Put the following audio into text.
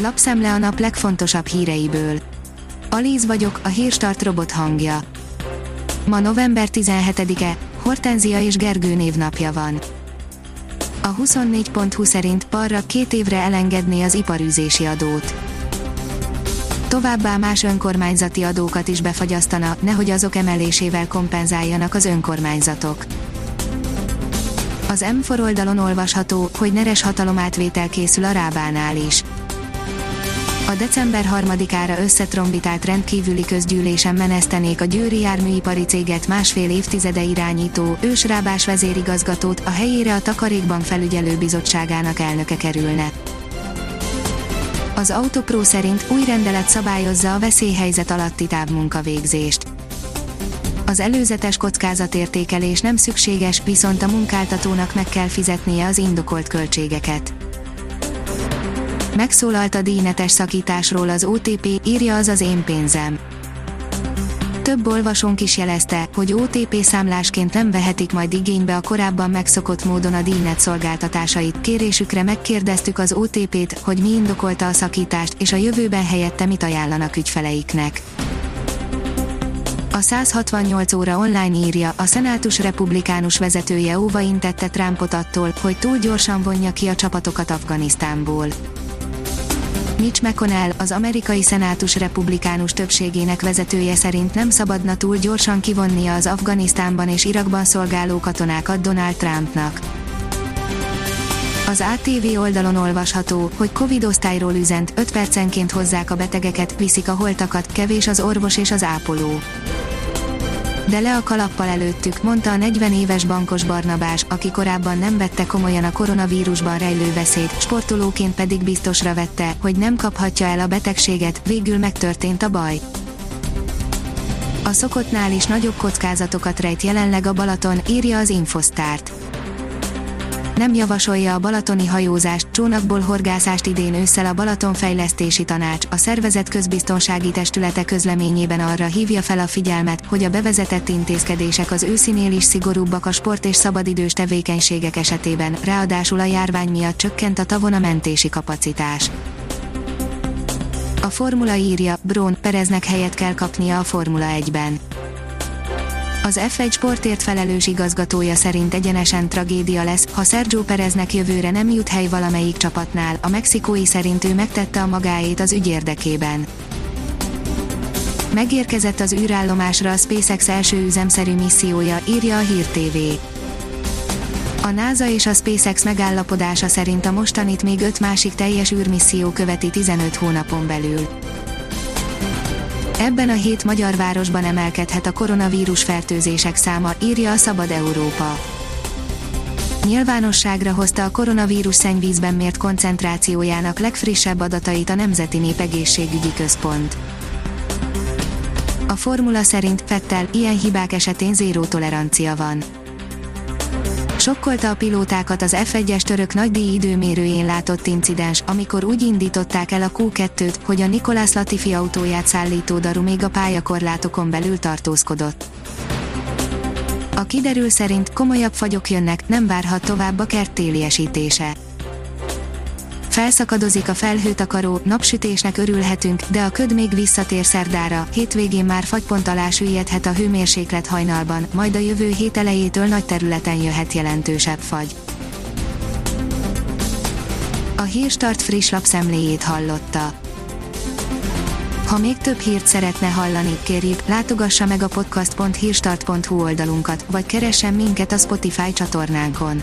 Lapszemle a nap legfontosabb híreiből. Alíz vagyok, a hírstart robot hangja. Ma november 17-e, Hortenzia és Gergő névnapja van. A 24.20 szerint Parra két évre elengedné az iparűzési adót. Továbbá más önkormányzati adókat is befagyasztana, nehogy azok emelésével kompenzáljanak az önkormányzatok. Az M4 oldalon olvasható, hogy neres hatalomátvétel készül a Rábánál is. A december 3-ára összetrombitált rendkívüli közgyűlésen menesztenék a győri járműipari céget másfél évtizede irányító, ősrábás vezérigazgatót, a helyére a Takarékban felügyelő bizottságának elnöke kerülne. Az Autopro szerint új rendelet szabályozza a veszélyhelyzet alatti távmunkavégzést. Az előzetes kockázatértékelés nem szükséges, viszont a munkáltatónak meg kell fizetnie az indokolt költségeket. Megszólalt a díjnetes szakításról az OTP, írja az az én pénzem. Több olvasónk is jelezte, hogy OTP számlásként nem vehetik majd igénybe a korábban megszokott módon a díjnet szolgáltatásait. Kérésükre megkérdeztük az OTP-t, hogy mi indokolta a szakítást, és a jövőben helyette mit ajánlanak ügyfeleiknek. A 168 óra online írja, a szenátus republikánus vezetője óva intette Trumpot attól, hogy túl gyorsan vonja ki a csapatokat Afganisztánból. Mitch McConnell, az amerikai szenátus republikánus többségének vezetője szerint nem szabadna túl gyorsan kivonnia az Afganisztánban és Irakban szolgáló katonákat Donald Trumpnak. Az ATV oldalon olvasható, hogy Covid osztályról üzent, 5 percenként hozzák a betegeket, viszik a holtakat, kevés az orvos és az ápoló de le a kalappal előttük, mondta a 40 éves bankos Barnabás, aki korábban nem vette komolyan a koronavírusban rejlő veszélyt, sportolóként pedig biztosra vette, hogy nem kaphatja el a betegséget, végül megtörtént a baj. A szokottnál is nagyobb kockázatokat rejt jelenleg a Balaton, írja az Infosztárt nem javasolja a balatoni hajózást, csónakból horgászást idén ősszel a Balaton Fejlesztési Tanács, a szervezet közbiztonsági testülete közleményében arra hívja fel a figyelmet, hogy a bevezetett intézkedések az őszinél is szigorúbbak a sport és szabadidős tevékenységek esetében, ráadásul a járvány miatt csökkent a tavon a mentési kapacitás. A formula írja, Brón, Pereznek helyet kell kapnia a Formula 1-ben az F1 sportért felelős igazgatója szerint egyenesen tragédia lesz, ha Sergio Pereznek jövőre nem jut hely valamelyik csapatnál, a mexikói szerint ő megtette a magáét az ügy érdekében. Megérkezett az űrállomásra a SpaceX első üzemszerű missziója, írja a Hír TV. A NASA és a SpaceX megállapodása szerint a mostanit még öt másik teljes űrmisszió követi 15 hónapon belül. Ebben a hét magyar városban emelkedhet a koronavírus fertőzések száma, írja a Szabad Európa. Nyilvánosságra hozta a koronavírus szennyvízben mért koncentrációjának legfrissebb adatait a Nemzeti Népegészségügyi Központ. A formula szerint Fettel ilyen hibák esetén zéró tolerancia van Sokkolta a pilótákat az F1-es török nagydíj időmérőjén látott incidens, amikor úgy indították el a Q2-t, hogy a Nikolás Latifi autóját szállító daru még a pályakorlátokon belül tartózkodott. A kiderül szerint komolyabb fagyok jönnek, nem várhat tovább a kert téliesítése Felszakadozik a felhőtakaró, napsütésnek örülhetünk, de a köd még visszatér szerdára, hétvégén már fagypont alá süllyedhet a hőmérséklet hajnalban, majd a jövő hét elejétől nagy területen jöhet jelentősebb fagy. A Hírstart friss lapszemléjét hallotta. Ha még több hírt szeretne hallani, kérjük, látogassa meg a podcast.hírstart.hu oldalunkat, vagy keressen minket a Spotify csatornánkon